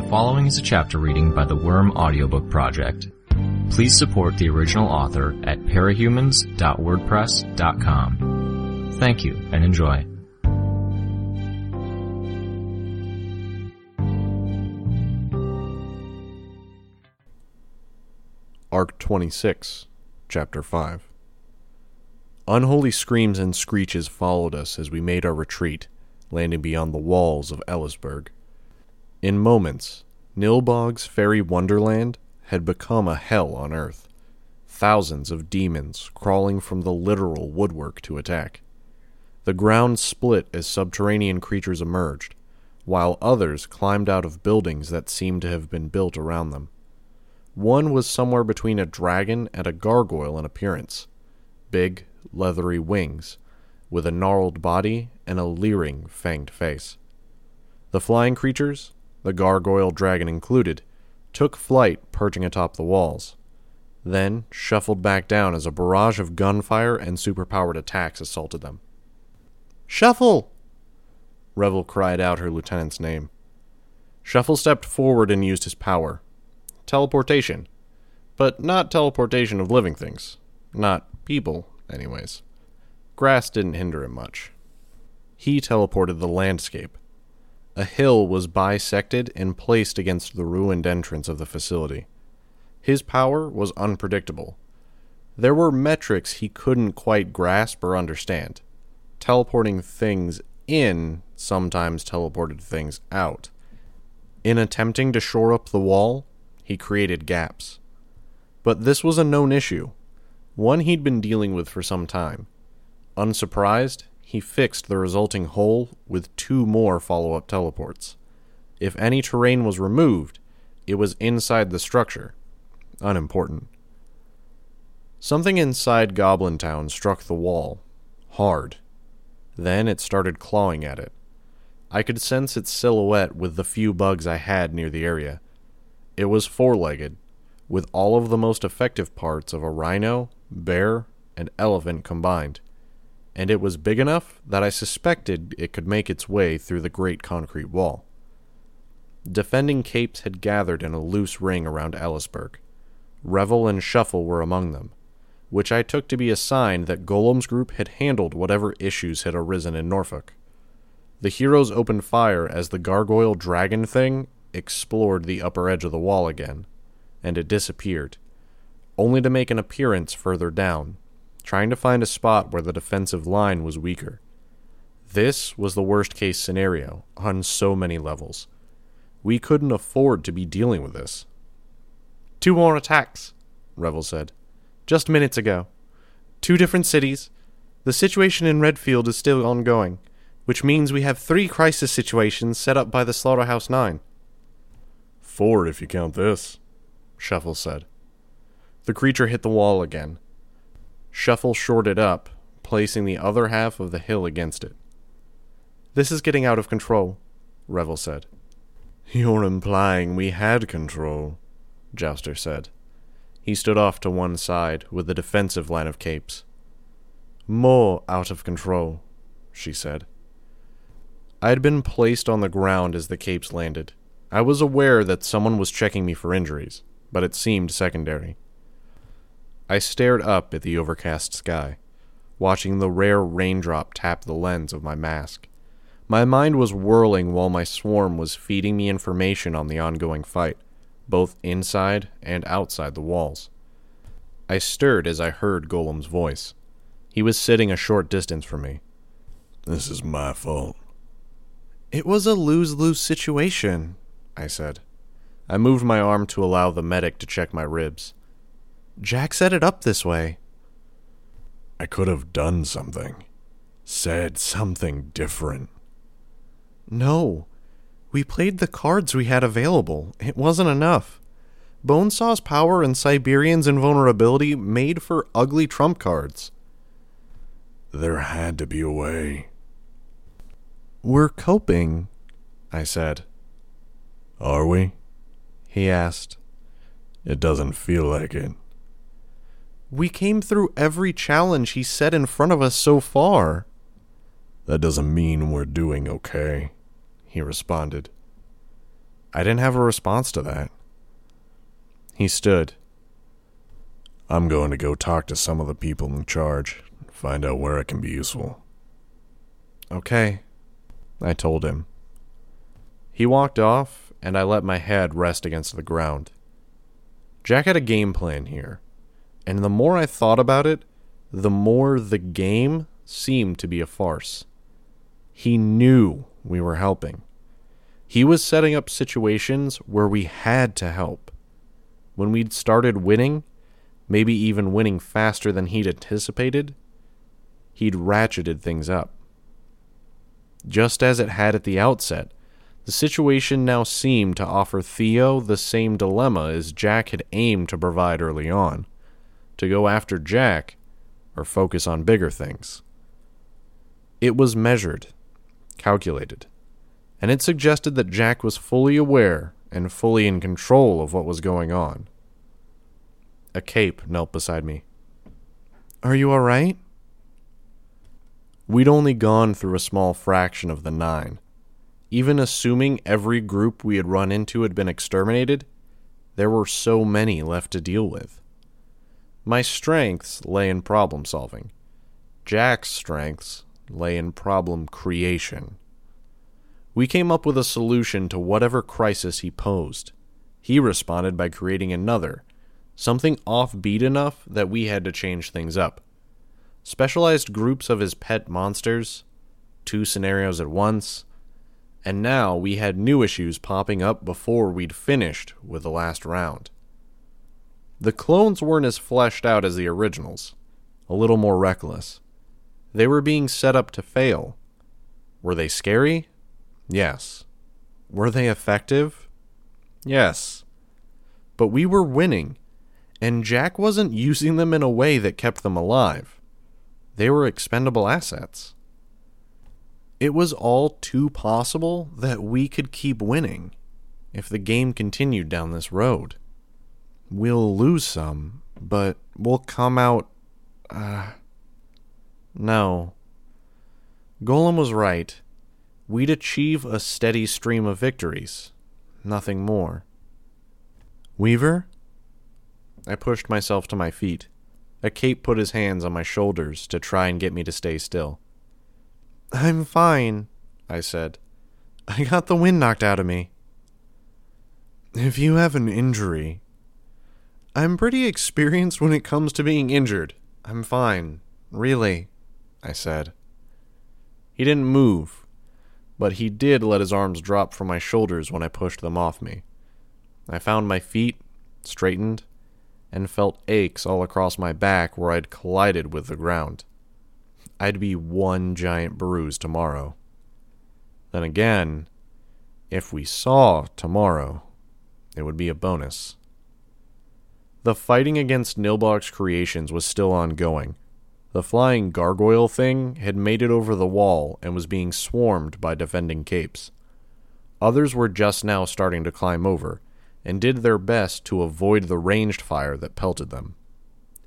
The following is a chapter reading by the Worm Audiobook Project. Please support the original author at parahumans.wordpress.com. Thank you and enjoy. Arc 26, Chapter 5. Unholy screams and screeches followed us as we made our retreat, landing beyond the walls of Ellisburg. In moments, Nilbog's fairy wonderland had become a hell on earth. Thousands of demons crawling from the literal woodwork to attack. The ground split as subterranean creatures emerged, while others climbed out of buildings that seemed to have been built around them. One was somewhere between a dragon and a gargoyle in appearance big, leathery wings, with a gnarled body and a leering, fanged face. The flying creatures, the gargoyle dragon included, took flight perching atop the walls, then shuffled back down as a barrage of gunfire and superpowered attacks assaulted them. Shuffle! Revel cried out her lieutenant's name. Shuffle stepped forward and used his power. Teleportation. But not teleportation of living things. Not people, anyways. Grass didn't hinder him much. He teleported the landscape. A hill was bisected and placed against the ruined entrance of the facility. His power was unpredictable. There were metrics he couldn't quite grasp or understand. Teleporting things in sometimes teleported things out. In attempting to shore up the wall, he created gaps. But this was a known issue, one he'd been dealing with for some time. Unsurprised, he fixed the resulting hole with two more follow up teleports. If any terrain was removed, it was inside the structure. Unimportant. Something inside Goblin Town struck the wall. Hard. Then it started clawing at it. I could sense its silhouette with the few bugs I had near the area. It was four legged, with all of the most effective parts of a rhino, bear, and elephant combined and it was big enough that I suspected it could make its way through the great concrete wall. Defending capes had gathered in a loose ring around Ellisburg. Revel and Shuffle were among them, which I took to be a sign that Golem's group had handled whatever issues had arisen in Norfolk. The heroes opened fire as the gargoyle dragon thing explored the upper edge of the wall again, and it disappeared, only to make an appearance further down, trying to find a spot where the defensive line was weaker. This was the worst case scenario on so many levels. We couldn't afford to be dealing with this. Two more attacks, Revel said. Just minutes ago. Two different cities. The situation in Redfield is still ongoing, which means we have three crisis situations set up by the Slaughterhouse Nine. Four if you count this, Shuffle said. The creature hit the wall again, Shuffle shorted up, placing the other half of the hill against it. This is getting out of control, Revel said. You're implying we had control, Jouster said. He stood off to one side with the defensive line of capes. More out of control, she said. I had been placed on the ground as the capes landed. I was aware that someone was checking me for injuries, but it seemed secondary. I stared up at the overcast sky, watching the rare raindrop tap the lens of my mask. My mind was whirling while my swarm was feeding me information on the ongoing fight, both inside and outside the walls. I stirred as I heard Golem's voice. He was sitting a short distance from me. This is my fault. It was a lose lose situation, I said. I moved my arm to allow the medic to check my ribs. Jack set it up this way. I could have done something. Said something different. No. We played the cards we had available. It wasn't enough. Bonesaw's power and Siberian's invulnerability made for ugly trump cards. There had to be a way. We're coping, I said. Are we? He asked. It doesn't feel like it. We came through every challenge he set in front of us so far. That doesn't mean we're doing okay, he responded. I didn't have a response to that. He stood. I'm going to go talk to some of the people in charge, and find out where I can be useful. Okay, I told him. He walked off, and I let my head rest against the ground. Jack had a game plan here, and the more I thought about it, the more the game seemed to be a farce. He knew we were helping. He was setting up situations where we had to help. When we'd started winning, maybe even winning faster than he'd anticipated, he'd ratcheted things up. Just as it had at the outset, the situation now seemed to offer Theo the same dilemma as Jack had aimed to provide early on to go after Jack or focus on bigger things. It was measured, calculated, and it suggested that Jack was fully aware and fully in control of what was going on. A cape knelt beside me. Are you all right? We'd only gone through a small fraction of the nine. Even assuming every group we had run into had been exterminated, there were so many left to deal with. My strengths lay in problem solving. Jack's strengths lay in problem creation. We came up with a solution to whatever crisis he posed. He responded by creating another, something offbeat enough that we had to change things up. Specialized groups of his pet monsters, two scenarios at once, and now we had new issues popping up before we'd finished with the last round. The clones weren't as fleshed out as the originals, a little more reckless. They were being set up to fail. Were they scary? Yes. Were they effective? Yes. But we were winning, and Jack wasn't using them in a way that kept them alive. They were expendable assets. It was all too possible that we could keep winning if the game continued down this road. We'll lose some, but we'll come out. Uh, no. Golem was right. We'd achieve a steady stream of victories. Nothing more. Weaver? I pushed myself to my feet. A cape put his hands on my shoulders to try and get me to stay still. I'm fine, I said. I got the wind knocked out of me. If you have an injury, I'm pretty experienced when it comes to being injured. I'm fine. Really, I said. He didn't move, but he did let his arms drop from my shoulders when I pushed them off me. I found my feet, straightened, and felt aches all across my back where I'd collided with the ground. I'd be one giant bruise tomorrow. Then again, if we saw tomorrow, it would be a bonus. The fighting against Nilbog's creations was still ongoing. The flying gargoyle thing had made it over the wall and was being swarmed by defending capes. Others were just now starting to climb over, and did their best to avoid the ranged fire that pelted them.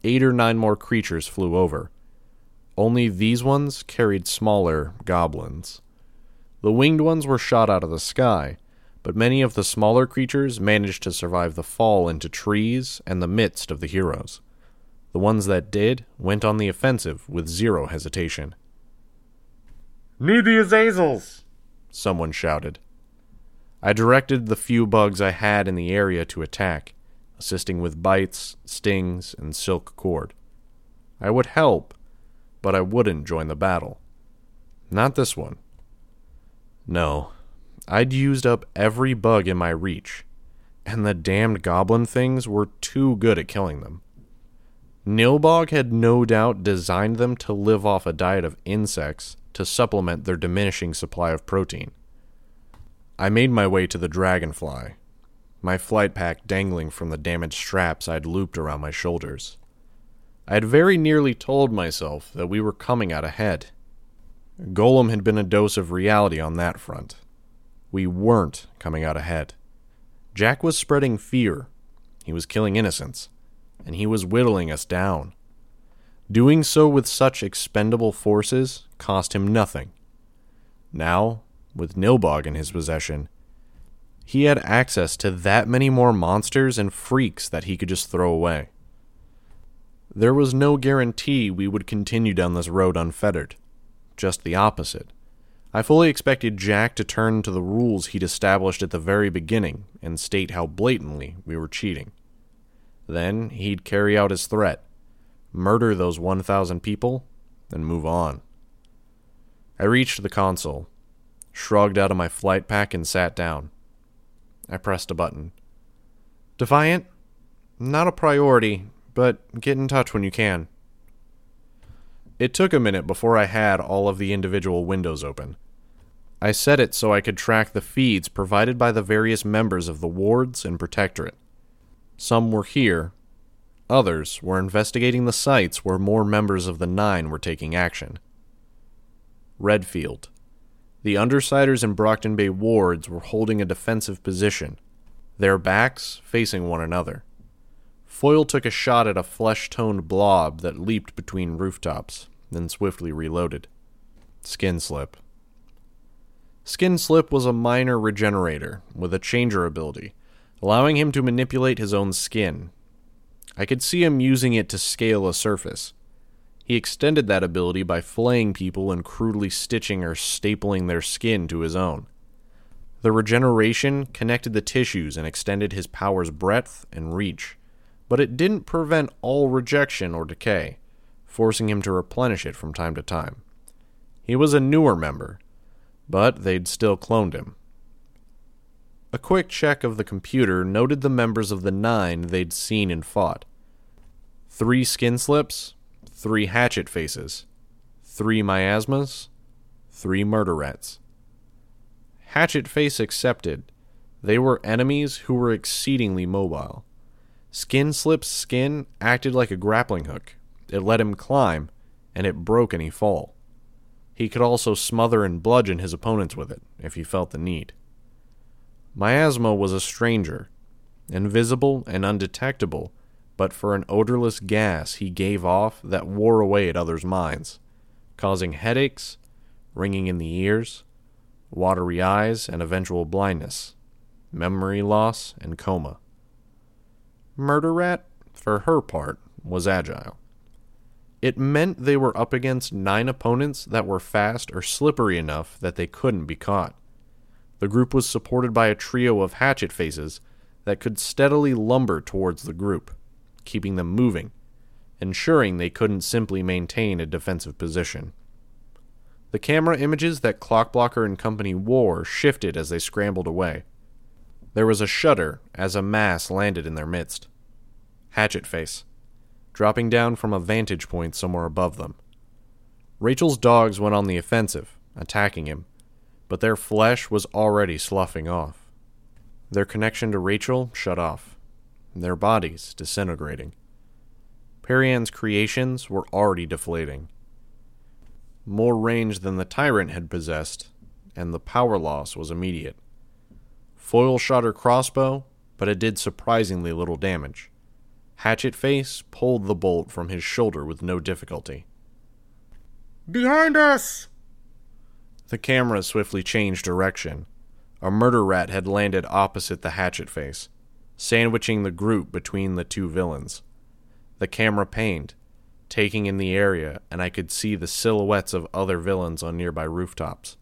Eight or nine more creatures flew over. Only these ones carried smaller goblins. The winged ones were shot out of the sky, but many of the smaller creatures managed to survive the fall into trees and the midst of the heroes. The ones that did went on the offensive with zero hesitation. Need the Azazels! Someone shouted. I directed the few bugs I had in the area to attack, assisting with bites, stings, and silk cord. I would help, but I wouldn't join the battle. Not this one. No, I'd used up every bug in my reach, and the damned goblin things were too good at killing them. Nilbog had no doubt designed them to live off a diet of insects to supplement their diminishing supply of protein. I made my way to the dragonfly, my flight pack dangling from the damaged straps I'd looped around my shoulders. I had very nearly told myself that we were coming out ahead. Golem had been a dose of reality on that front we weren't coming out ahead. Jack was spreading fear, he was killing innocents, and he was whittling us down. Doing so with such expendable forces cost him nothing. Now, with Nilbog in his possession, He had access to that many more monsters and freaks that he could just throw away. There was no guarantee we would continue down this road unfettered. Just the opposite. I fully expected Jack to turn to the rules he'd established at the very beginning and state how blatantly we were cheating. Then he'd carry out his threat murder those 1,000 people, and move on. I reached the console, shrugged out of my flight pack, and sat down. I pressed a button. Defiant? Not a priority, but get in touch when you can. It took a minute before I had all of the individual windows open. I set it so I could track the feeds provided by the various members of the wards and protectorate. Some were here, others were investigating the sites where more members of the Nine were taking action. Redfield. The Undersiders and Brockton Bay wards were holding a defensive position, their backs facing one another. Foil took a shot at a flesh toned blob that leaped between rooftops, then swiftly reloaded. Skinslip. Skin slip was a minor regenerator with a changer ability, allowing him to manipulate his own skin. I could see him using it to scale a surface. He extended that ability by flaying people and crudely stitching or stapling their skin to his own. The regeneration connected the tissues and extended his power's breadth and reach but it didn't prevent all rejection or decay, forcing him to replenish it from time to time. He was a newer member, but they'd still cloned him. A quick check of the computer noted the members of the nine they'd seen and fought three skin slips, three hatchet faces, three miasmas, three murder rats. Hatchet face accepted. They were enemies who were exceedingly mobile. Skinslip's skin acted like a grappling hook. It let him climb, and it broke any fall. He could also smother and bludgeon his opponents with it, if he felt the need. Miasma was a stranger, invisible and undetectable, but for an odorless gas he gave off that wore away at others' minds, causing headaches, ringing in the ears, watery eyes, and eventual blindness, memory loss, and coma. Murder Rat, for her part, was agile. It meant they were up against nine opponents that were fast or slippery enough that they couldn't be caught. The group was supported by a trio of hatchet faces that could steadily lumber towards the group, keeping them moving, ensuring they couldn't simply maintain a defensive position. The camera images that Clockblocker and company wore shifted as they scrambled away. There was a shudder as a mass landed in their midst. Hatchet Face, dropping down from a vantage point somewhere above them. Rachel's dogs went on the offensive, attacking him, but their flesh was already sloughing off. Their connection to Rachel shut off, their bodies disintegrating. Parian's creations were already deflating. More range than the tyrant had possessed, and the power loss was immediate. Foil shot her crossbow, but it did surprisingly little damage. Hatchet Face pulled the bolt from his shoulder with no difficulty. Behind us! The camera swiftly changed direction. A murder rat had landed opposite the Hatchet Face, sandwiching the group between the two villains. The camera paned, taking in the area, and I could see the silhouettes of other villains on nearby rooftops.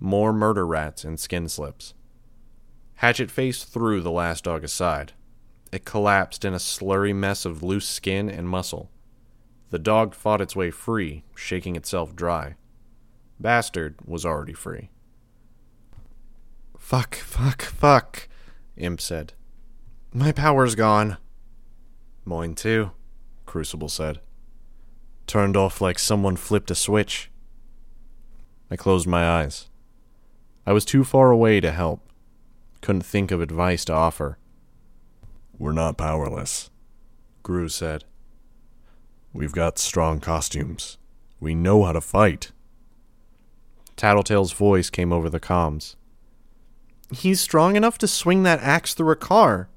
More murder rats and skin slips. Hatchet Face threw the last dog aside. It collapsed in a slurry mess of loose skin and muscle. The dog fought its way free, shaking itself dry. Bastard was already free. Fuck, fuck, fuck, Imp said. My power's gone. Mine too, Crucible said. Turned off like someone flipped a switch. I closed my eyes. I was too far away to help couldn't think of advice to offer. We're not powerless, Grue said. We've got strong costumes. We know how to fight. Tattletale's voice came over the comms. He's strong enough to swing that axe through a car.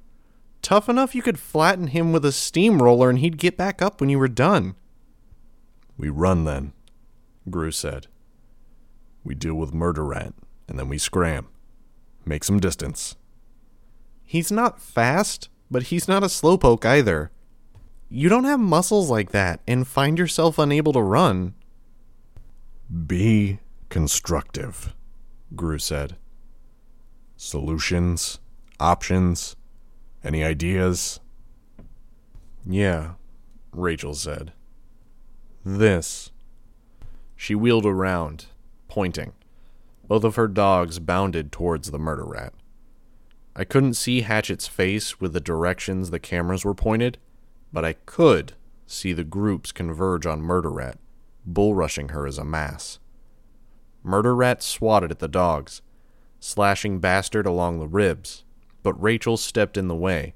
Tough enough you could flatten him with a steamroller and he'd get back up when you were done. We run then, Grue said. We deal with Murder Rat, and then we scram make some distance, He's not fast, but he's not a slowpoke either. You don't have muscles like that and find yourself unable to run. Be constructive, Grue said. Solutions, options, any ideas? Yeah, Rachel said. This. She wheeled around, pointing. Both of her dogs bounded towards the murder rat. I couldn't see Hatchet's face with the directions the cameras were pointed, but I could see the groups converge on Murder Rat, bull rushing her as a mass. Murder Rat swatted at the dogs, slashing Bastard along the ribs, but Rachel stepped in the way,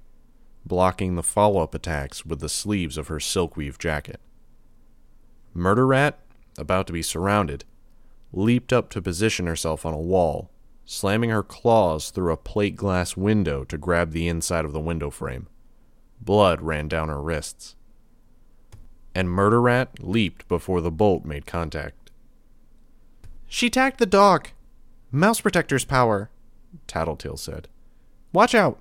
blocking the follow up attacks with the sleeves of her silkweave jacket. Murder Rat, about to be surrounded, leaped up to position herself on a wall, slamming her claws through a plate glass window to grab the inside of the window frame. Blood ran down her wrists. And Murder Rat leaped before the bolt made contact. She tagged the dog. Mouse Protector's power, Tattletale said. Watch out!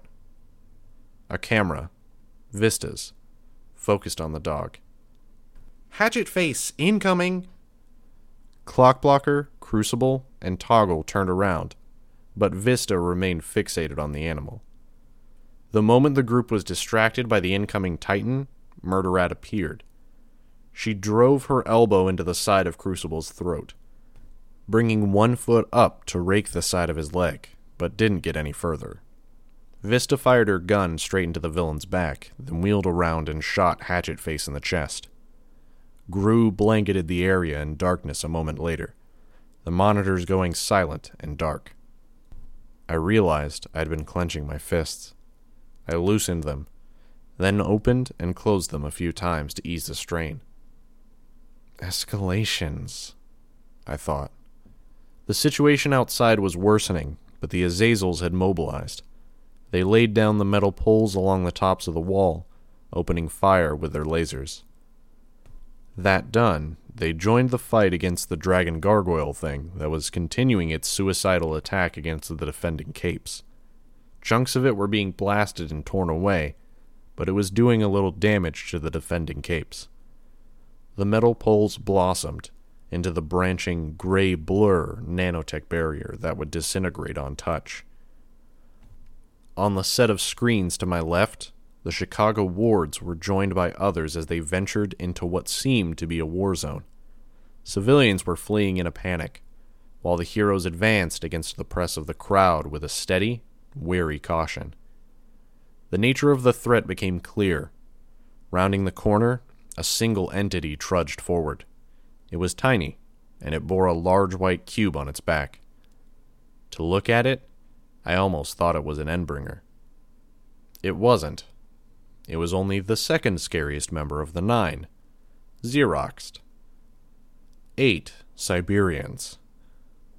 A camera, Vista's, focused on the dog. Hatchet face, incoming! Clockblocker, Crucible, and Toggle turned around, but Vista remained fixated on the animal. The moment the group was distracted by the incoming Titan, Murder Rat appeared. She drove her elbow into the side of Crucible's throat, bringing one foot up to rake the side of his leg, but didn't get any further. Vista fired her gun straight into the villain's back, then wheeled around and shot Hatchet Face in the chest. Grue blanketed the area in darkness a moment later, the monitors going silent and dark. I realized I'd been clenching my fists. I loosened them, then opened and closed them a few times to ease the strain. Escalations, I thought. The situation outside was worsening, but the Azazels had mobilized. They laid down the metal poles along the tops of the wall, opening fire with their lasers. That done, they joined the fight against the dragon gargoyle thing that was continuing its suicidal attack against the defending capes. Chunks of it were being blasted and torn away, but it was doing a little damage to the defending capes. The metal poles blossomed into the branching gray blur nanotech barrier that would disintegrate on touch. On the set of screens to my left, the Chicago wards were joined by others as they ventured into what seemed to be a war zone. Civilians were fleeing in a panic, while the heroes advanced against the press of the crowd with a steady, wary caution. The nature of the threat became clear. Rounding the corner, a single entity trudged forward. It was tiny, and it bore a large white cube on its back. To look at it, I almost thought it was an Endbringer. It wasn't. It was only the second scariest member of the nine, Xeroxed. Eight Siberians.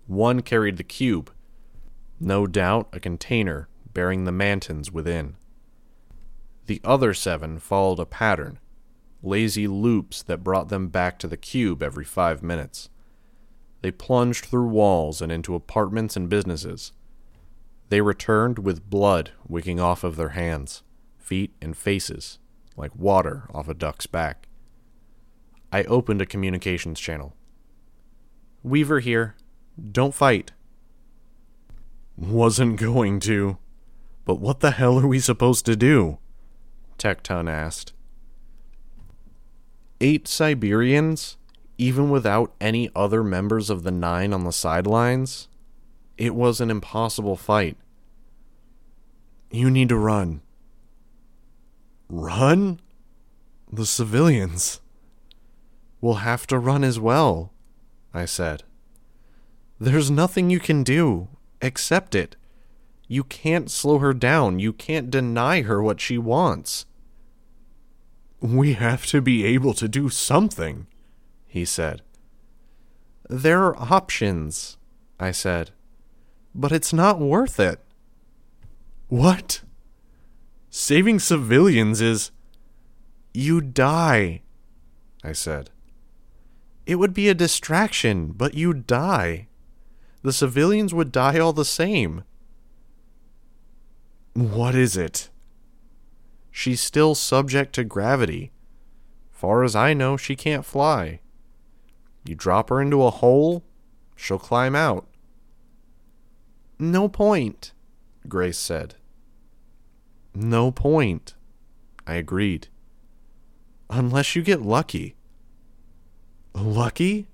One carried the cube, no doubt a container bearing the mantons within. The other seven followed a pattern, lazy loops that brought them back to the cube every five minutes. They plunged through walls and into apartments and businesses. They returned with blood wicking off of their hands, feet, and faces, like water off a duck's back. I opened a communications channel. Weaver here. Don't fight. Wasn't going to. But what the hell are we supposed to do? Tecton asked. Eight Siberians, even without any other members of the Nine on the sidelines? It was an impossible fight. You need to run. Run? The civilians. Will have to run as well, I said. There's nothing you can do. Accept it. You can't slow her down. You can't deny her what she wants. We have to be able to do something, he said. There are options, I said. But it's not worth it. What? Saving civilians is. You die, I said. It would be a distraction, but you die the civilians would die all the same. What is it? She's still subject to gravity. Far as I know, she can't fly. You drop her into a hole, she'll climb out. No point, Grace said. No point, I agreed. Unless you get lucky. Lucky?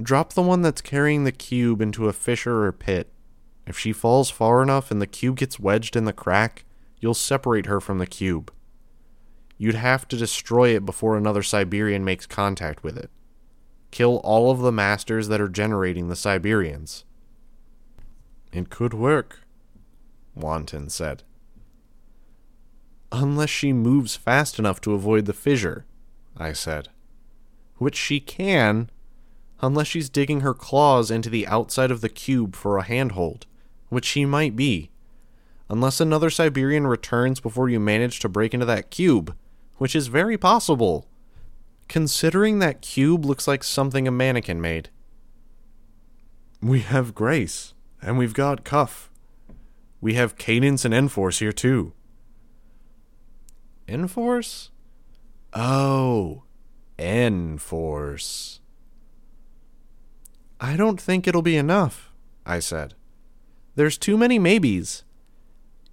Drop the one that's carrying the cube into a fissure or pit. If she falls far enough and the cube gets wedged in the crack, you'll separate her from the cube. You'd have to destroy it before another Siberian makes contact with it. Kill all of the masters that are generating the Siberians. It could work, Wanton said. Unless she moves fast enough to avoid the fissure, I said. Which she can, unless she's digging her claws into the outside of the cube for a handhold, which she might be. Unless another Siberian returns before you manage to break into that cube, which is very possible. Considering that cube looks like something a mannequin made. We have Grace, and we've got Cuff. We have Cadence and Enforce here too. Enforce? Oh, Enforce. I don't think it'll be enough, I said. There's too many maybes.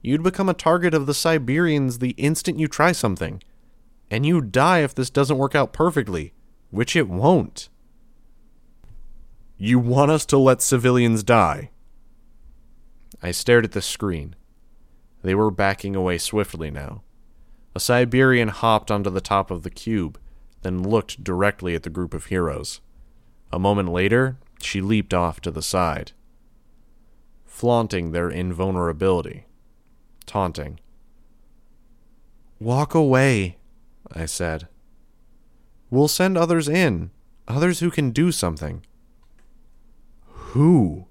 You'd become a target of the Siberians the instant you try something, and you die if this doesn't work out perfectly, which it won't. You want us to let civilians die? I stared at the screen. They were backing away swiftly now. A Siberian hopped onto the top of the cube, then looked directly at the group of heroes. A moment later, she leaped off to the side, flaunting their invulnerability, taunting. Walk away, I said. We'll send others in, others who can do something. Who?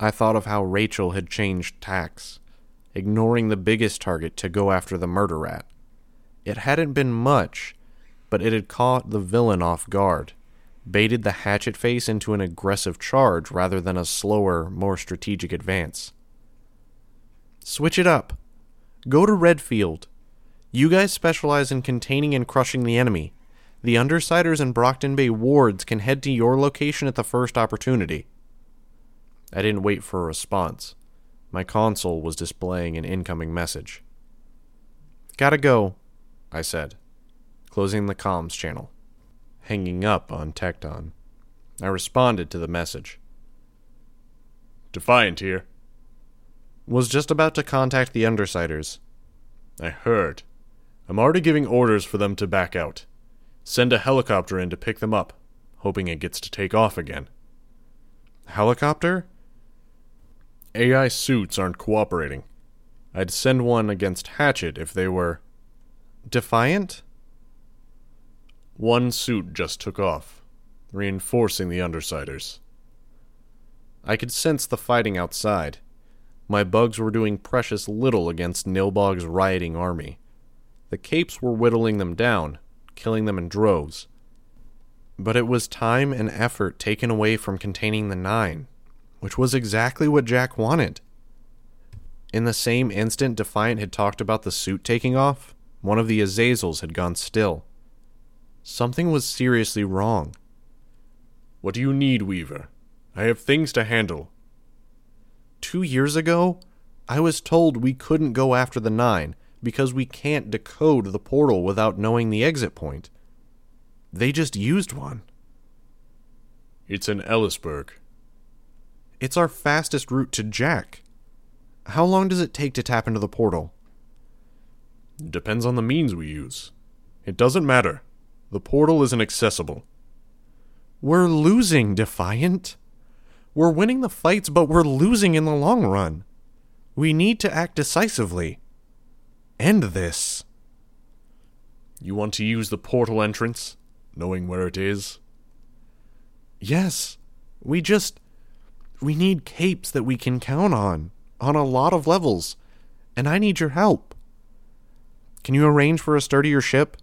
I thought of how Rachel had changed tacks, ignoring the biggest target to go after the murder rat. It hadn't been much, but it had caught the villain off guard, baited the hatchet face into an aggressive charge rather than a slower, more strategic advance. Switch it up. Go to Redfield. You guys specialize in containing and crushing the enemy. The Undersiders and Brockton Bay wards can head to your location at the first opportunity. I didn't wait for a response. My console was displaying an incoming message. Gotta go, I said, closing the comms channel. Hanging up on Tecton. I responded to the message. Defiant here. Was just about to contact the Undersiders. I heard. I'm already giving orders for them to back out. Send a helicopter in to pick them up, hoping it gets to take off again. Helicopter? AI suits aren't cooperating. I'd send one against Hatchet if they were. Defiant? One suit just took off, reinforcing the Undersiders. I could sense the fighting outside. My bugs were doing precious little against Nilbog's rioting army. The capes were whittling them down, killing them in droves. But it was time and effort taken away from containing the Nine, which was exactly what Jack wanted. In the same instant Defiant had talked about the suit taking off, one of the Azazels had gone still. Something was seriously wrong. What do you need, Weaver? I have things to handle. Two years ago, I was told we couldn't go after the Nine because we can't decode the portal without knowing the exit point. They just used one. It's in Ellisburg. It's our fastest route to Jack. How long does it take to tap into the portal? Depends on the means we use. It doesn't matter. The portal isn't accessible. We're losing, Defiant. We're winning the fights, but we're losing in the long run. We need to act decisively. End this. You want to use the portal entrance, knowing where it is? Yes. We just. We need capes that we can count on, on a lot of levels, and I need your help. Can you arrange for a sturdier ship?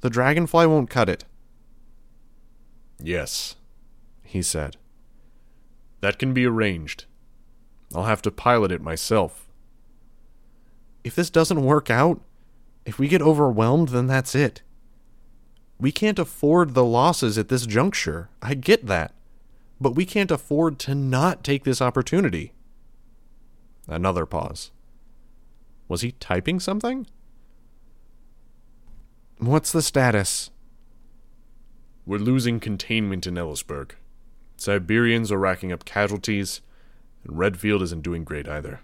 The dragonfly won't cut it. Yes, he said. That can be arranged. I'll have to pilot it myself. If this doesn't work out, if we get overwhelmed, then that's it. We can't afford the losses at this juncture. I get that. But we can't afford to not take this opportunity. Another pause. Was he typing something? What's the status? We're losing containment in Ellisburg. Siberians are racking up casualties, and Redfield isn't doing great either.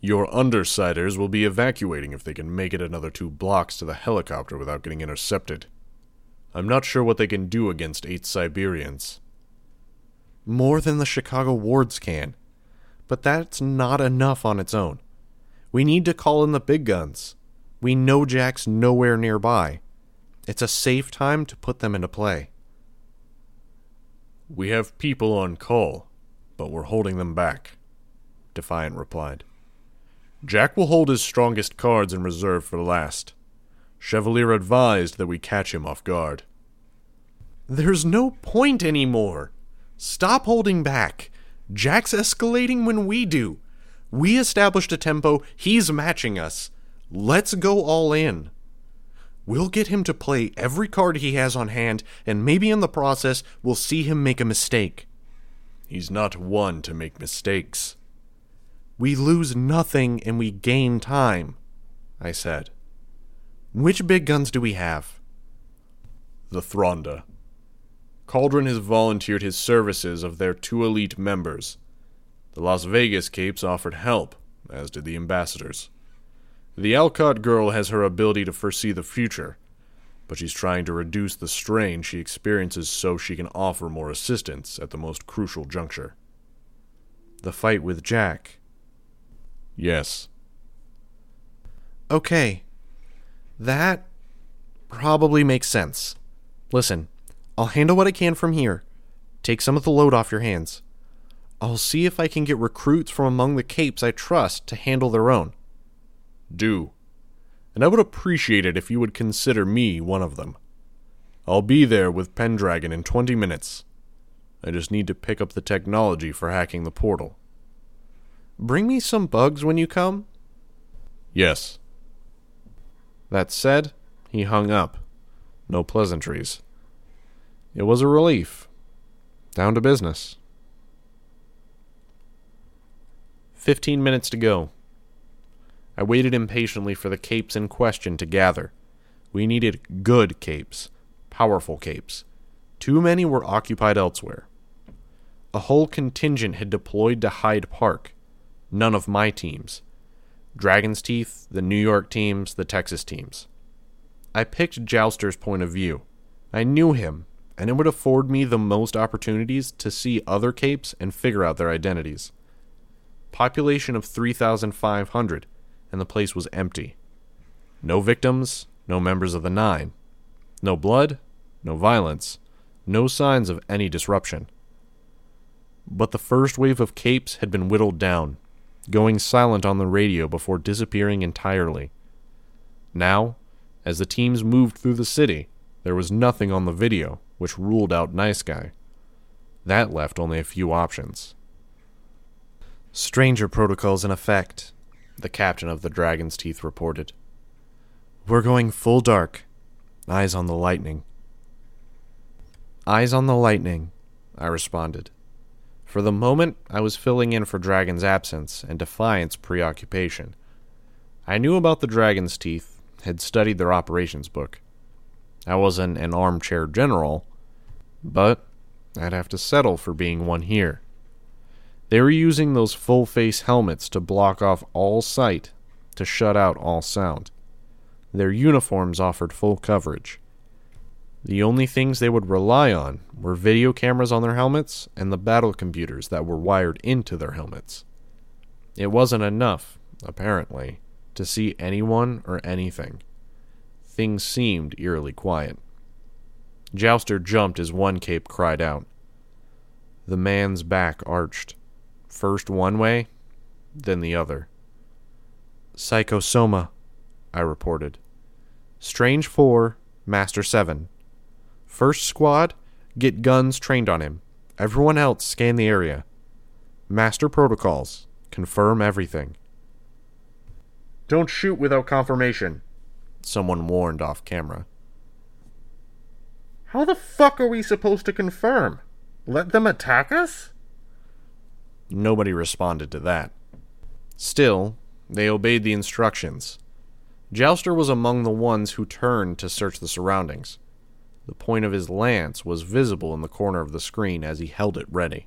Your undersiders will be evacuating if they can make it another two blocks to the helicopter without getting intercepted. I'm not sure what they can do against eight Siberians. More than the Chicago wards can. But that's not enough on its own. We need to call in the big guns. We know Jack's nowhere nearby. It's a safe time to put them into play. We have people on call, but we're holding them back, Defiant replied. Jack will hold his strongest cards in reserve for the last. Chevalier advised that we catch him off guard. There's no point anymore. Stop holding back. Jack's escalating when we do. We established a tempo, he's matching us. Let's go all in. We'll get him to play every card he has on hand, and maybe in the process, we'll see him make a mistake. He's not one to make mistakes. We lose nothing and we gain time, I said. Which big guns do we have? The Thronda. Cauldron has volunteered his services of their two elite members. The Las Vegas Capes offered help, as did the ambassadors. The Alcott girl has her ability to foresee the future, but she's trying to reduce the strain she experiences so she can offer more assistance at the most crucial juncture. The fight with Jack. Yes. Okay. That probably makes sense. Listen, I'll handle what I can from here. Take some of the load off your hands. I'll see if I can get recruits from among the capes I trust to handle their own do. And I would appreciate it if you would consider me one of them. I'll be there with Pendragon in 20 minutes. I just need to pick up the technology for hacking the portal. Bring me some bugs when you come? Yes. That said, he hung up. No pleasantries. It was a relief. Down to business. Fifteen minutes to go. I waited impatiently for the capes in question to gather. We needed good capes, powerful capes. Too many were occupied elsewhere. A whole contingent had deployed to Hyde Park. None of my teams. Dragon's Teeth, the New York teams, the Texas teams. I picked Jouster's point of view. I knew him, and it would afford me the most opportunities to see other capes and figure out their identities. Population of 3,500 and the place was empty. No victims, no members of the Nine. No blood, no violence, no signs of any disruption. But the first wave of capes had been whittled down, going silent on the radio before disappearing entirely. Now, as the teams moved through the city, there was nothing on the video which ruled out Nice Guy. That left only a few options. Stranger protocols in effect, the captain of the Dragon's Teeth reported. We're going full dark. Eyes on the lightning. Eyes on the lightning, I responded. For the moment, I was filling in for Dragon's absence and Defiant's preoccupation. I knew about the Dragon's Teeth, had studied their operations book. I wasn't an armchair general, but I'd have to settle for being one here. They were using those full face helmets to block off all sight, to shut out all sound. Their uniforms offered full coverage. The only things they would rely on were video cameras on their helmets and the battle computers that were wired into their helmets. It wasn't enough, apparently, to see anyone or anything. Things seemed eerily quiet. Jouster jumped as one cape cried out. The man's back arched first one way, then the other. Psychosoma, I reported. Strange 4, Master 7. First squad, get guns trained on him. Everyone else scan the area. Master protocols. Confirm everything. Don't shoot without confirmation, someone warned off camera. How the fuck are we supposed to confirm? Let them attack us? Nobody responded to that. Still, they obeyed the instructions. Jouster was among the ones who turned to search the surroundings. The point of his lance was visible in the corner of the screen as he held it ready.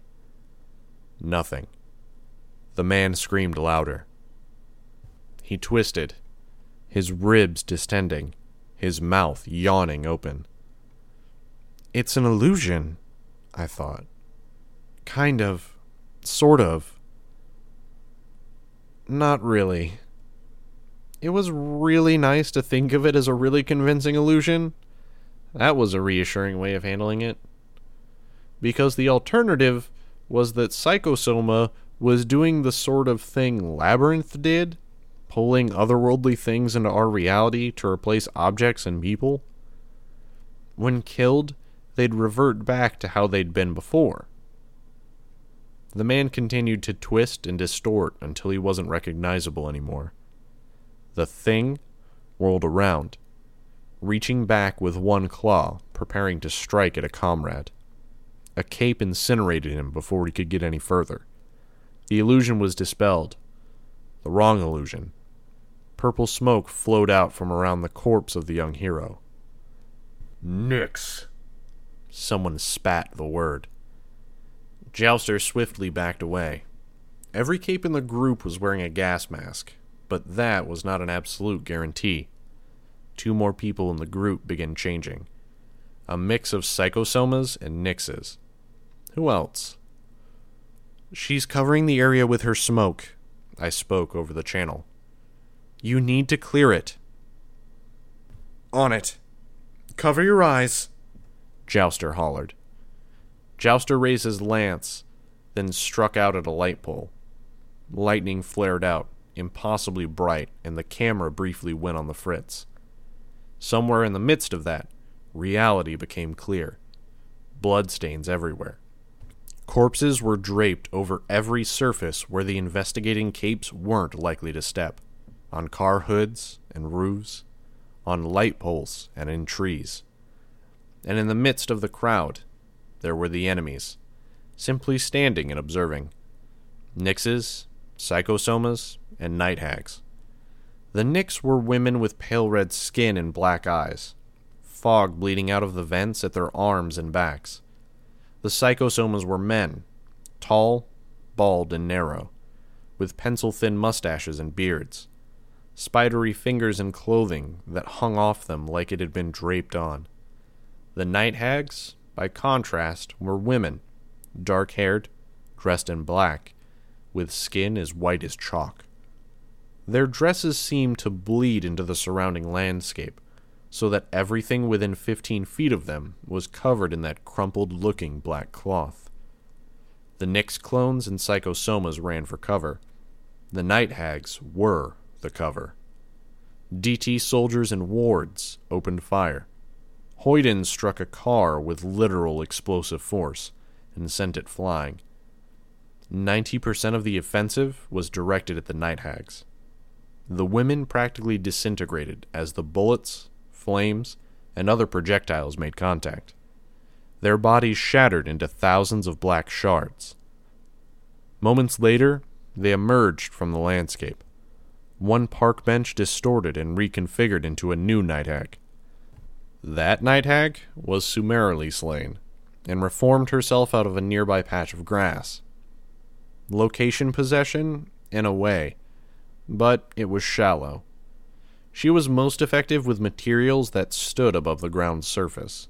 Nothing. The man screamed louder. He twisted, his ribs distending, his mouth yawning open. It's an illusion, I thought. Kind of. Sort of. Not really. It was really nice to think of it as a really convincing illusion. That was a reassuring way of handling it. Because the alternative was that Psychosoma was doing the sort of thing Labyrinth did, pulling otherworldly things into our reality to replace objects and people. When killed, they'd revert back to how they'd been before. The man continued to twist and distort until he wasn't recognizable anymore. The thing whirled around, reaching back with one claw, preparing to strike at a comrade. A cape incinerated him before he could get any further. The illusion was dispelled. The wrong illusion. Purple smoke flowed out from around the corpse of the young hero. Nix. Someone spat the word. Jouster swiftly backed away. Every cape in the group was wearing a gas mask, but that was not an absolute guarantee. Two more people in the group began changing. A mix of psychosomas and nixes. Who else? She's covering the area with her smoke, I spoke over the channel. You need to clear it. On it. Cover your eyes. Jouster hollered. Jouster raised his lance, then struck out at a light pole. Lightning flared out, impossibly bright, and the camera briefly went on the fritz. Somewhere in the midst of that, reality became clear. Bloodstains everywhere. Corpses were draped over every surface where the investigating capes weren't likely to step on car hoods and roofs, on light poles and in trees. And in the midst of the crowd, there were the enemies, simply standing and observing. Nixes, psychosomas, and night hags. The Nix were women with pale red skin and black eyes, fog bleeding out of the vents at their arms and backs. The psychosomas were men, tall, bald, and narrow, with pencil thin mustaches and beards, spidery fingers and clothing that hung off them like it had been draped on. The night hags by contrast, were women, dark haired, dressed in black, with skin as white as chalk. Their dresses seemed to bleed into the surrounding landscape, so that everything within fifteen feet of them was covered in that crumpled looking black cloth. The Nix clones and psychosomas ran for cover. The night hags were the cover. DT soldiers and wards opened fire. Hoyden struck a car with literal explosive force and sent it flying. 90% of the offensive was directed at the night hags. The women practically disintegrated as the bullets, flames, and other projectiles made contact. Their bodies shattered into thousands of black shards. Moments later, they emerged from the landscape. One park bench distorted and reconfigured into a new night hag. That night hag was summarily slain, and reformed herself out of a nearby patch of grass. Location possession, in a way, but it was shallow. She was most effective with materials that stood above the ground's surface.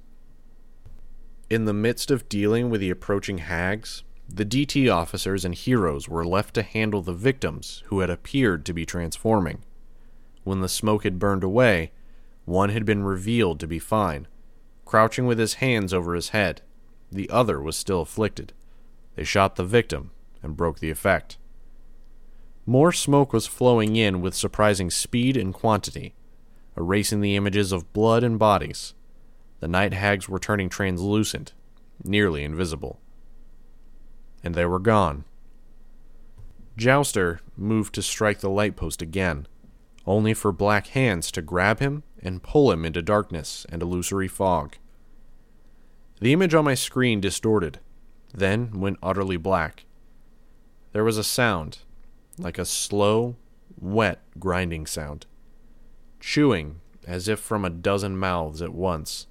In the midst of dealing with the approaching hags, the DT officers and heroes were left to handle the victims who had appeared to be transforming. When the smoke had burned away, one had been revealed to be fine, crouching with his hands over his head. The other was still afflicted. They shot the victim and broke the effect. More smoke was flowing in with surprising speed and quantity, erasing the images of blood and bodies. The night hags were turning translucent, nearly invisible. And they were gone. Jouster moved to strike the light post again, only for black hands to grab him and pull him into darkness and illusory fog. The image on my screen distorted, then went utterly black. There was a sound, like a slow, wet grinding sound, chewing as if from a dozen mouths at once.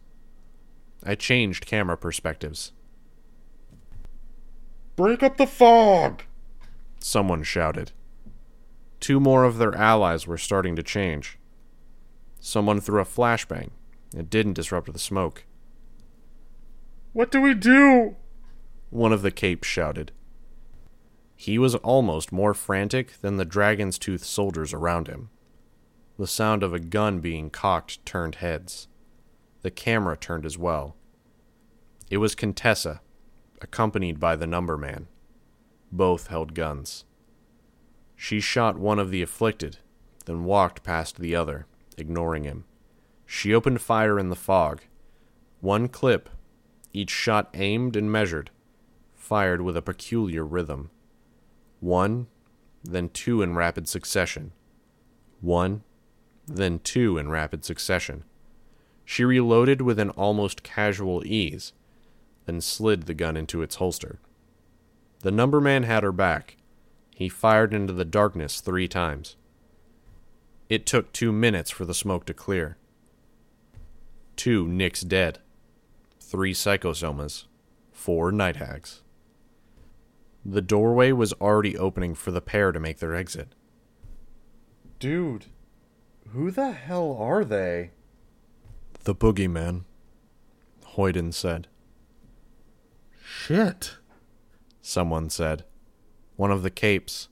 I changed camera perspectives. Break up the fog! Someone shouted. Two more of their allies were starting to change. Someone threw a flashbang. It didn't disrupt the smoke. What do we do? One of the capes shouted. He was almost more frantic than the dragon's tooth soldiers around him. The sound of a gun being cocked turned heads. The camera turned as well. It was Contessa, accompanied by the number man. Both held guns. She shot one of the afflicted, then walked past the other, ignoring him. She opened fire in the fog. One clip, each shot aimed and measured, fired with a peculiar rhythm. One, then two in rapid succession. One, then two in rapid succession. She reloaded with an almost casual ease, then slid the gun into its holster. The numberman had her back. He fired into the darkness three times. It took two minutes for the smoke to clear. Two Nix dead. Three psychosomas. Four night hags. The doorway was already opening for the pair to make their exit. Dude, who the hell are they? The boogeyman, Hoyden said. Shit. Someone said. One of the capes.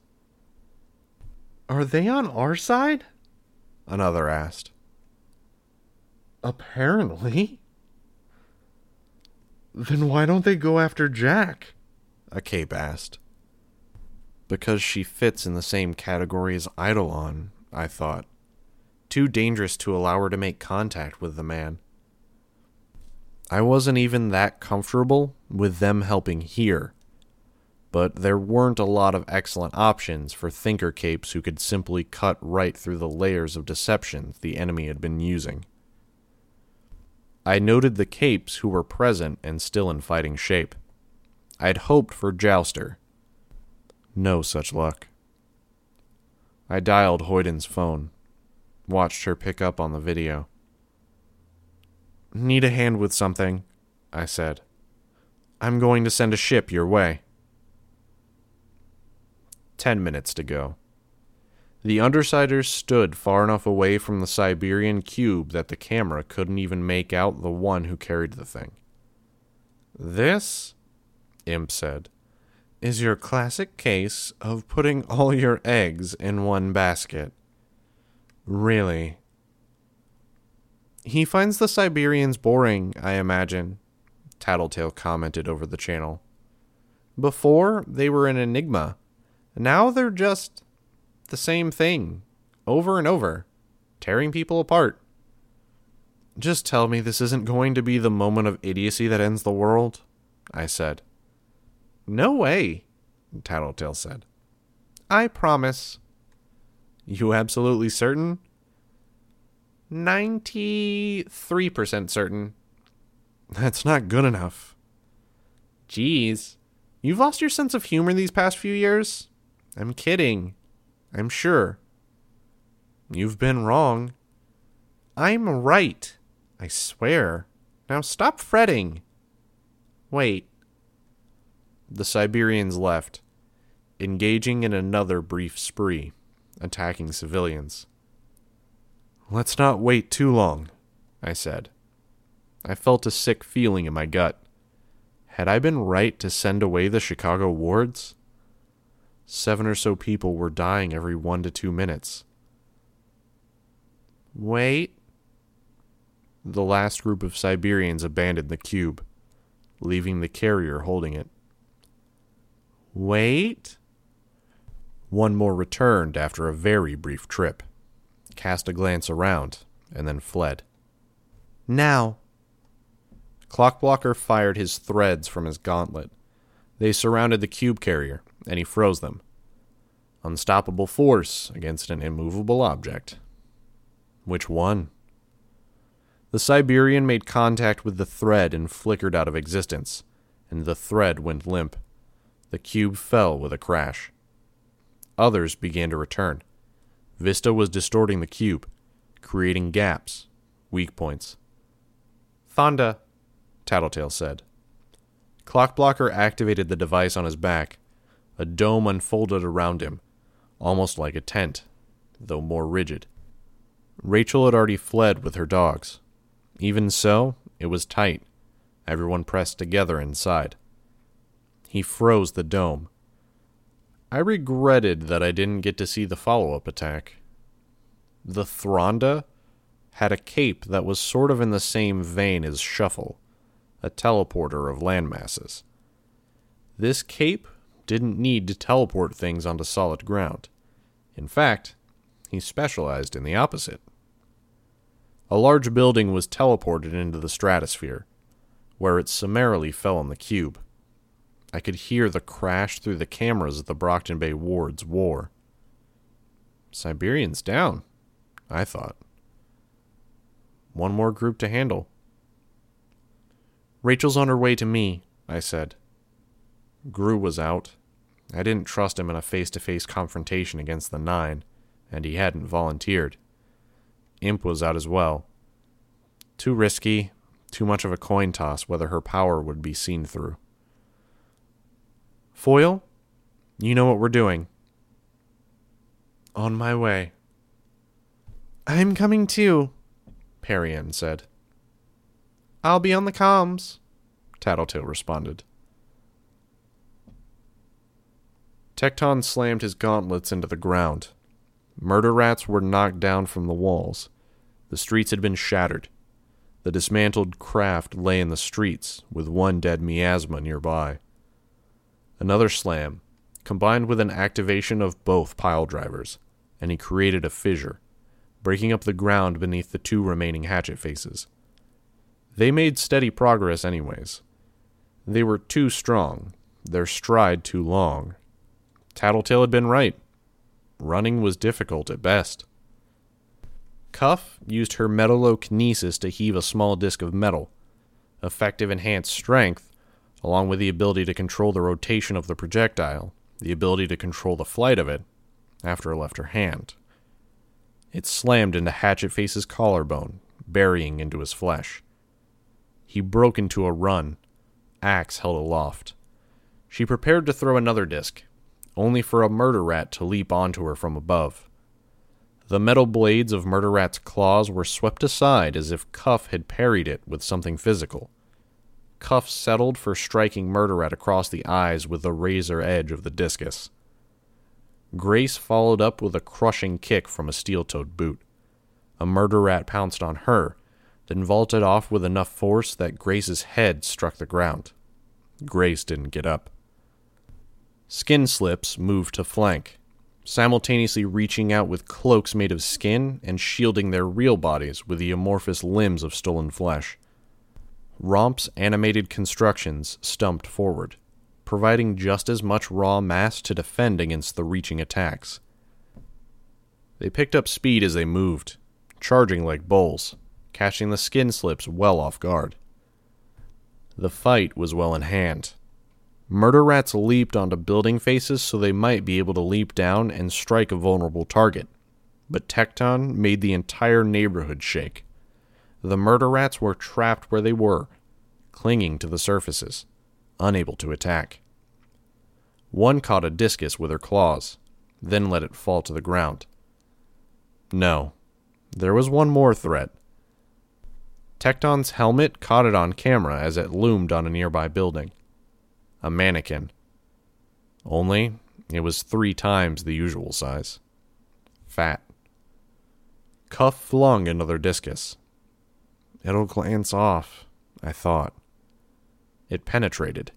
Are they on our side? Another asked. Apparently. Then why don't they go after Jack? A cape asked. Because she fits in the same category as Eidolon, I thought. Too dangerous to allow her to make contact with the man. I wasn't even that comfortable with them helping here, but there weren't a lot of excellent options for thinker capes who could simply cut right through the layers of deception the enemy had been using. I noted the capes who were present and still in fighting shape. I'd hoped for Jouster. No such luck. I dialed Hoyden's phone, watched her pick up on the video. Need a hand with something, I said. I'm going to send a ship your way. Ten minutes to go. The Undersiders stood far enough away from the Siberian cube that the camera couldn't even make out the one who carried the thing. This, Imp said, is your classic case of putting all your eggs in one basket. Really, he finds the Siberians boring, I imagine, Tattletale commented over the channel. Before, they were an enigma. Now they're just the same thing, over and over, tearing people apart. Just tell me this isn't going to be the moment of idiocy that ends the world, I said. No way, Tattletale said. I promise. You absolutely certain? 93% certain. That's not good enough. Geez, you've lost your sense of humor these past few years? I'm kidding. I'm sure. You've been wrong. I'm right. I swear. Now stop fretting. Wait. The Siberians left, engaging in another brief spree, attacking civilians. Let's not wait too long, I said. I felt a sick feeling in my gut. Had I been right to send away the Chicago wards? Seven or so people were dying every one to two minutes. Wait. The last group of Siberians abandoned the cube, leaving the carrier holding it. Wait. One more returned after a very brief trip cast a glance around, and then fled. Now! Clockblocker fired his threads from his gauntlet. They surrounded the cube carrier, and he froze them. Unstoppable force against an immovable object. Which one? The Siberian made contact with the thread and flickered out of existence, and the thread went limp. The cube fell with a crash. Others began to return. Vista was distorting the cube, creating gaps, weak points. Thanda, Tattletale said. Clockblocker activated the device on his back. A dome unfolded around him, almost like a tent, though more rigid. Rachel had already fled with her dogs. Even so, it was tight, everyone pressed together inside. He froze the dome. I regretted that I didn't get to see the follow up attack. The Thanda had a cape that was sort of in the same vein as Shuffle, a teleporter of landmasses. This cape didn't need to teleport things onto solid ground. In fact, he specialized in the opposite. A large building was teleported into the stratosphere, where it summarily fell on the cube. I could hear the crash through the cameras of the Brockton Bay wards war. Siberian's down, I thought. One more group to handle. Rachel's on her way to me, I said. Grue was out. I didn't trust him in a face to face confrontation against the Nine, and he hadn't volunteered. Imp was out as well. Too risky, too much of a coin toss whether her power would be seen through. Foil, you know what we're doing. On my way. I'm coming too, Parian said. I'll be on the comms, Tattletale responded. Tecton slammed his gauntlets into the ground. Murder rats were knocked down from the walls. The streets had been shattered. The dismantled craft lay in the streets, with one dead miasma nearby. Another slam, combined with an activation of both pile drivers, and he created a fissure, breaking up the ground beneath the two remaining hatchet faces. They made steady progress, anyways. They were too strong, their stride too long. Tattletale had been right. Running was difficult at best. Cuff used her metallokinesis to heave a small disk of metal. Effective enhanced strength, along with the ability to control the rotation of the projectile, the ability to control the flight of it, after it left her hand. It slammed into Hatchet Face's collarbone, burying into his flesh. He broke into a run, axe held aloft. She prepared to throw another disc, only for a murder rat to leap onto her from above. The metal blades of Murder Rat's claws were swept aside as if Cuff had parried it with something physical. Cuff settled for striking Murder Rat across the eyes with the razor edge of the discus. Grace followed up with a crushing kick from a steel toed boot. A murder rat pounced on her, then vaulted off with enough force that Grace's head struck the ground. Grace didn't get up. Skinslips moved to flank, simultaneously reaching out with cloaks made of skin and shielding their real bodies with the amorphous limbs of stolen flesh. Romp's animated constructions stumped forward, providing just as much raw mass to defend against the reaching attacks. They picked up speed as they moved, charging like bulls, catching the Skinslips well off guard. The fight was well in hand. Murder rats leaped onto building faces so they might be able to leap down and strike a vulnerable target. But Tecton made the entire neighborhood shake. The murder rats were trapped where they were, clinging to the surfaces, unable to attack. One caught a discus with her claws, then let it fall to the ground. No, there was one more threat. Tecton's helmet caught it on camera as it loomed on a nearby building a mannequin. Only it was three times the usual size. Fat. Cuff flung another discus. It'll glance off, I thought. It penetrated.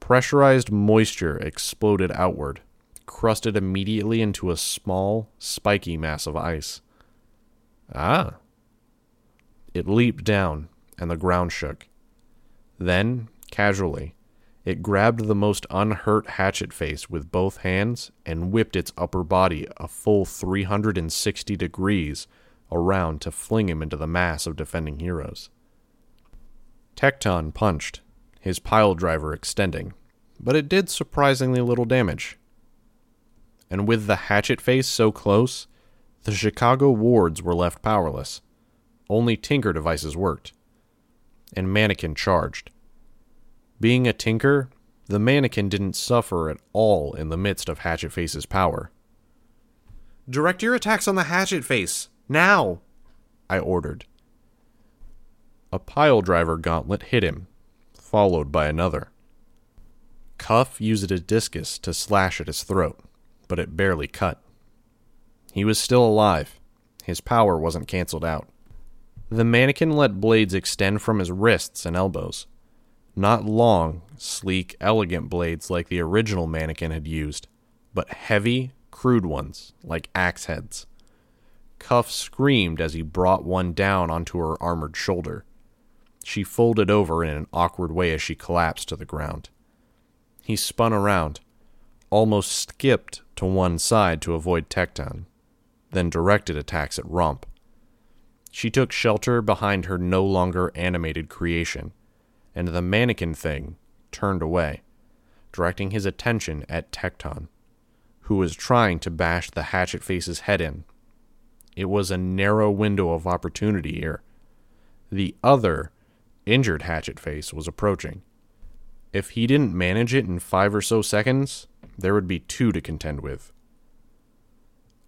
Pressurized moisture exploded outward, crusted immediately into a small, spiky mass of ice. Ah. It leaped down, and the ground shook. Then, casually, It grabbed the most unhurt hatchet face with both hands and whipped its upper body a full 360 degrees around to fling him into the mass of defending heroes. Tecton punched, his pile driver extending, but it did surprisingly little damage. And with the hatchet face so close, the Chicago wards were left powerless. Only Tinker devices worked. And Mannequin charged. Being a Tinker, the Mannequin didn't suffer at all in the midst of Hatchet Face's power. Direct your attacks on the Hatchet Face, now! I ordered. A pile driver gauntlet hit him, followed by another. Cuff used a discus to slash at his throat, but it barely cut. He was still alive. His power wasn't canceled out. The mannequin let blades extend from his wrists and elbows. Not long, sleek, elegant blades like the original mannequin had used, but heavy, crude ones like axe heads. Cuff screamed as he brought one down onto her armored shoulder. She folded over in an awkward way as she collapsed to the ground. He spun around, almost skipped to one side to avoid Tecton, then directed attacks at Romp. She took shelter behind her no longer animated creation, and the mannequin thing turned away, directing his attention at Tecton, who was trying to bash the hatchet face's head in. It was a narrow window of opportunity here. The other injured hatchet face was approaching. If he didn't manage it in five or so seconds, there would be two to contend with.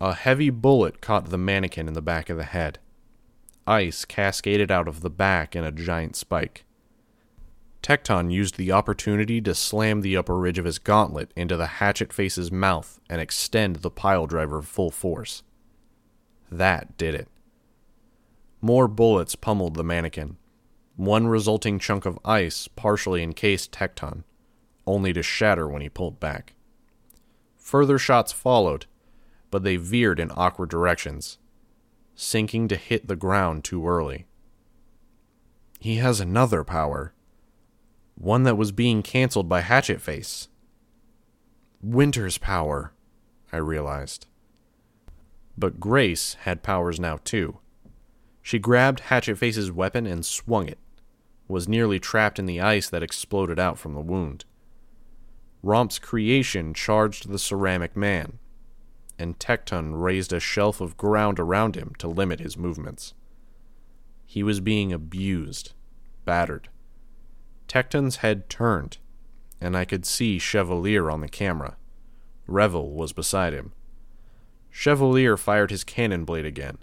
A heavy bullet caught the mannequin in the back of the head. Ice cascaded out of the back in a giant spike. Tecton used the opportunity to slam the upper ridge of his gauntlet into the hatchet face's mouth and extend the pile driver full force. That did it. More bullets pummeled the mannequin. One resulting chunk of ice partially encased Tecton, only to shatter when he pulled back. Further shots followed, but they veered in awkward directions, sinking to hit the ground too early. He has another power, one that was being canceled by Hatchet Face. Winter's power, I realized. But Grace had powers now too. She grabbed Hatchet Face's weapon and swung it, was nearly trapped in the ice that exploded out from the wound. Romp's creation charged the ceramic man, and Tecton raised a shelf of ground around him to limit his movements. He was being abused, battered. Tecton's head turned, and I could see Chevalier on the camera. Revel was beside him. Chevalier fired his cannon blade again.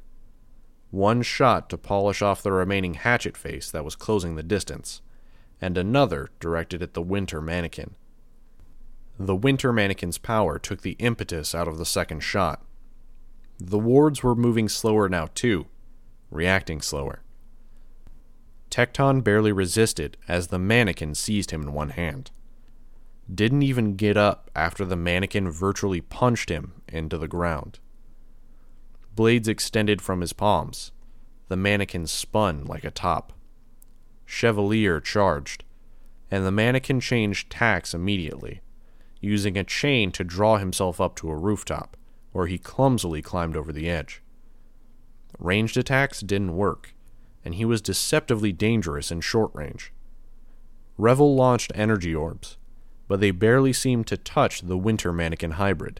One shot to polish off the remaining hatchet face that was closing the distance, and another directed at the winter mannequin. The winter mannequin's power took the impetus out of the second shot. The wards were moving slower now, too, reacting slower. Tecton barely resisted as the mannequin seized him in one hand. Didn't even get up after the mannequin virtually punched him into the ground. Blades extended from his palms. The mannequin spun like a top. Chevalier charged, and the mannequin changed tacks immediately, using a chain to draw himself up to a rooftop, where he clumsily climbed over the edge. Ranged attacks didn't work and he was deceptively dangerous in short range. Revel launched energy orbs, but they barely seemed to touch the winter mannequin hybrid.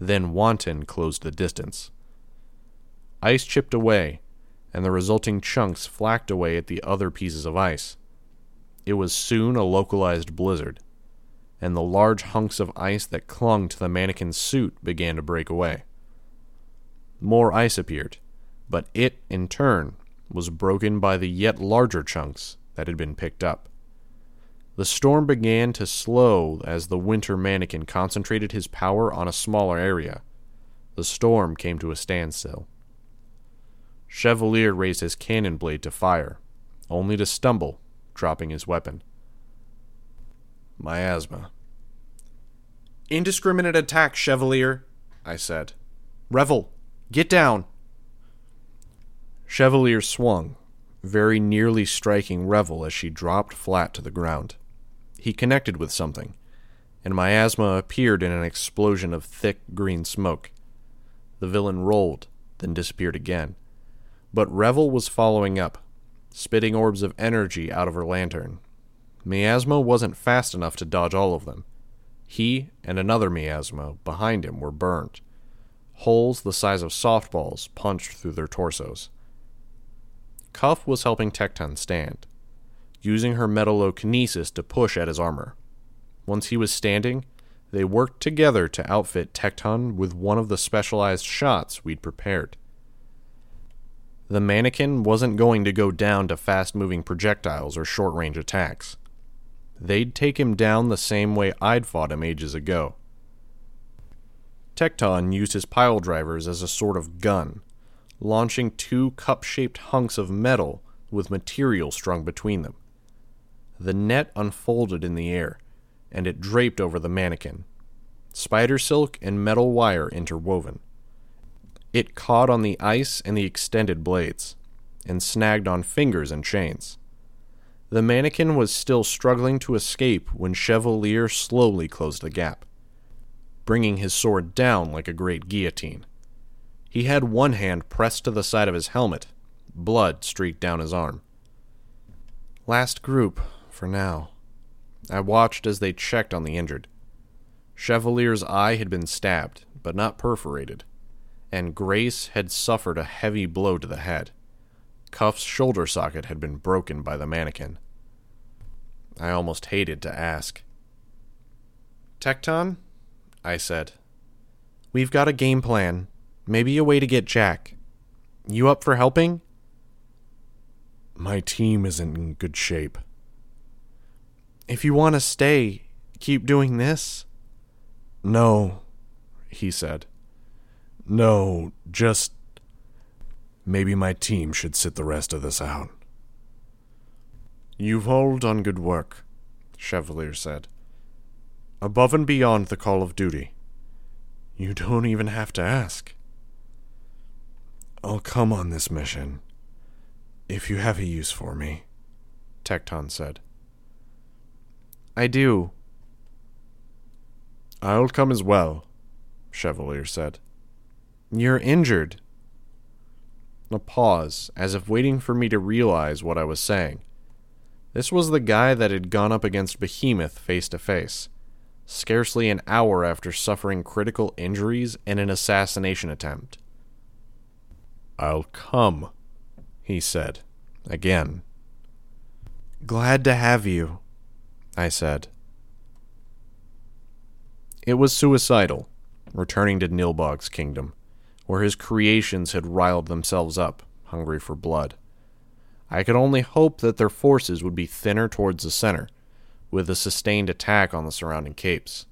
Then Wanton closed the distance. Ice chipped away, and the resulting chunks flacked away at the other pieces of ice. It was soon a localized blizzard, and the large hunks of ice that clung to the mannequin's suit began to break away. More ice appeared, but it, in turn, was broken by the yet larger chunks that had been picked up. The storm began to slow as the winter mannequin concentrated his power on a smaller area. The storm came to a standstill. Chevalier raised his cannon blade to fire, only to stumble, dropping his weapon. Miasma. Indiscriminate attack, Chevalier, I said. Revel, get down. Chevalier swung, very nearly striking Revel as she dropped flat to the ground. He connected with something, and miasma appeared in an explosion of thick green smoke. The villain rolled, then disappeared again. But Revel was following up, spitting orbs of energy out of her lantern. Miasma wasn't fast enough to dodge all of them. He and another miasma behind him were burned. Holes the size of softballs punched through their torsos. Cuff was helping Tecton stand, using her metallokinesis to push at his armor. Once he was standing, they worked together to outfit Tecton with one of the specialized shots we'd prepared. The mannequin wasn't going to go down to fast moving projectiles or short range attacks. They'd take him down the same way I'd fought him ages ago. Tecton used his pile drivers as a sort of gun, launching two cup shaped hunks of metal with material strung between them. The net unfolded in the air, and it draped over the mannequin, spider silk and metal wire interwoven. It caught on the ice and the extended blades, and snagged on fingers and chains. The mannequin was still struggling to escape when Chevalier slowly closed the gap, bringing his sword down like a great guillotine. He had one hand pressed to the side of his helmet, blood streaked down his arm. Last group, for now. I watched as they checked on the injured. Chevalier's eye had been stabbed, but not perforated, and Grace had suffered a heavy blow to the head. Cuff's shoulder socket had been broken by the mannequin. I almost hated to ask. Tecton? I said. We've got a game plan. Maybe a way to get Jack. You up for helping? My team isn't in good shape. If you want to stay, keep doing this? No, he said. No, just. Maybe my team should sit the rest of this out. You've all done good work, Chevalier said. Above and beyond the call of duty. You don't even have to ask. I'll come on this mission. If you have a use for me, Tecton said. I do. I'll come as well, Chevalier said. You're injured. A pause, as if waiting for me to realize what I was saying. This was the guy that had gone up against Behemoth face to face, scarcely an hour after suffering critical injuries in an assassination attempt. I'll come, he said, again. Glad to have you, I said. It was suicidal, returning to Nilbog's kingdom, where his creations had riled themselves up, hungry for blood. I could only hope that their forces would be thinner towards the center, with a sustained attack on the surrounding capes.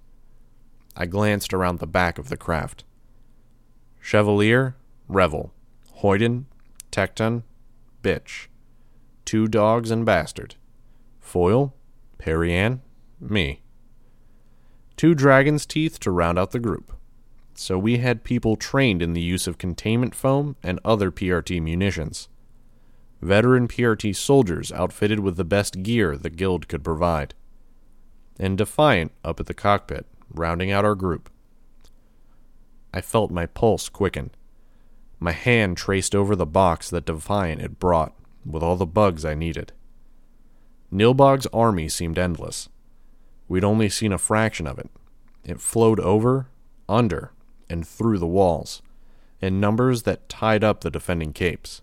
I glanced around the back of the craft. Chevalier, Revel, Hoyden, Tecton, Bitch. Two dogs and Bastard. Foil, Parian, me. Two dragon's teeth to round out the group. So we had people trained in the use of containment foam and other PRT munitions veteran PRT soldiers outfitted with the best gear the Guild could provide, and Defiant up at the cockpit, rounding out our group. I felt my pulse quicken. My hand traced over the box that Defiant had brought, with all the bugs I needed. Nilbog's army seemed endless. We'd only seen a fraction of it. It flowed over, under, and through the walls, in numbers that tied up the defending capes.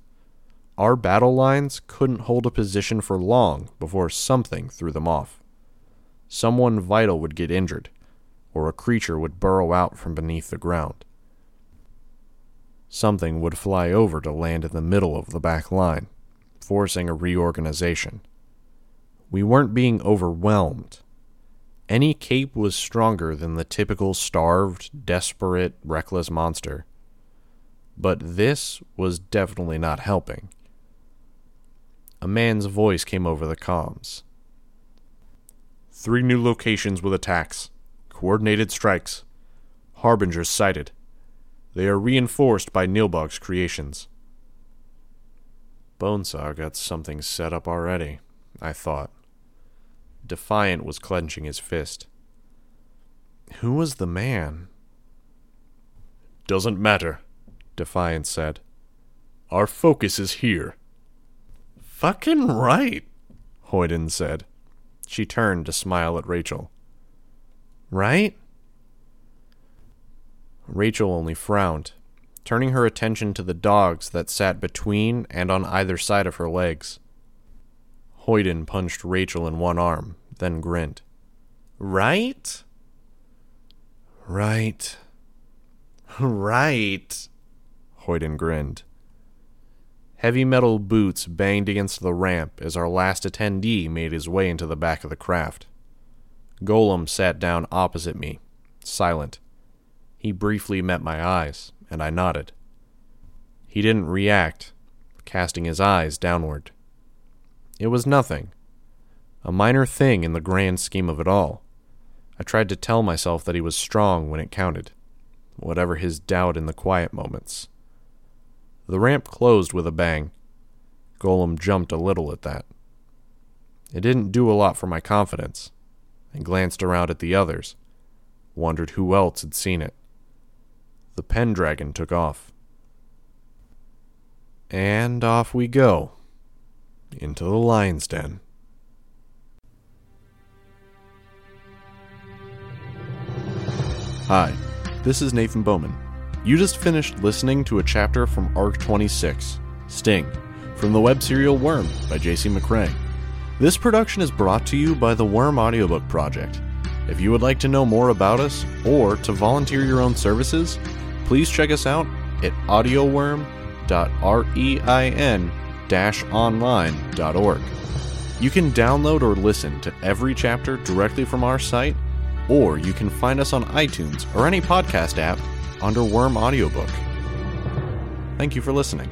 Our battle lines couldn't hold a position for long before something threw them off. Someone vital would get injured, or a creature would burrow out from beneath the ground. Something would fly over to land in the middle of the back line, forcing a reorganization. We weren't being overwhelmed. Any cape was stronger than the typical starved, desperate, reckless monster. But this was definitely not helping. A man's voice came over the comms. Three new locations with attacks. Coordinated strikes. Harbingers sighted. They are reinforced by Nilbog's creations. Bonesaw got something set up already, I thought. Defiant was clenching his fist. Who was the man? Doesn't matter, Defiant said. Our focus is here. Fucking right, Hoyden said. She turned to smile at Rachel. Right? Rachel only frowned, turning her attention to the dogs that sat between and on either side of her legs. Hoyden punched Rachel in one arm, then grinned. Right? Right. Right. Hoyden grinned. Heavy metal boots banged against the ramp as our last attendee made his way into the back of the craft. Golem sat down opposite me, silent. He briefly met my eyes, and I nodded. He didn't react, casting his eyes downward. It was nothing. A minor thing in the grand scheme of it all. I tried to tell myself that he was strong when it counted, whatever his doubt in the quiet moments. The ramp closed with a bang. Golem jumped a little at that. It didn't do a lot for my confidence. I glanced around at the others, wondered who else had seen it. The Pendragon took off. And off we go. Into the lion's den. Hi, this is Nathan Bowman. You just finished listening to a chapter from Arc 26, Sting, from the web serial Worm by J.C. McCrae. This production is brought to you by the Worm Audiobook Project. If you would like to know more about us or to volunteer your own services, please check us out at audioworm.rein-online.org. You can download or listen to every chapter directly from our site, or you can find us on iTunes or any podcast app under Worm Audiobook. Thank you for listening.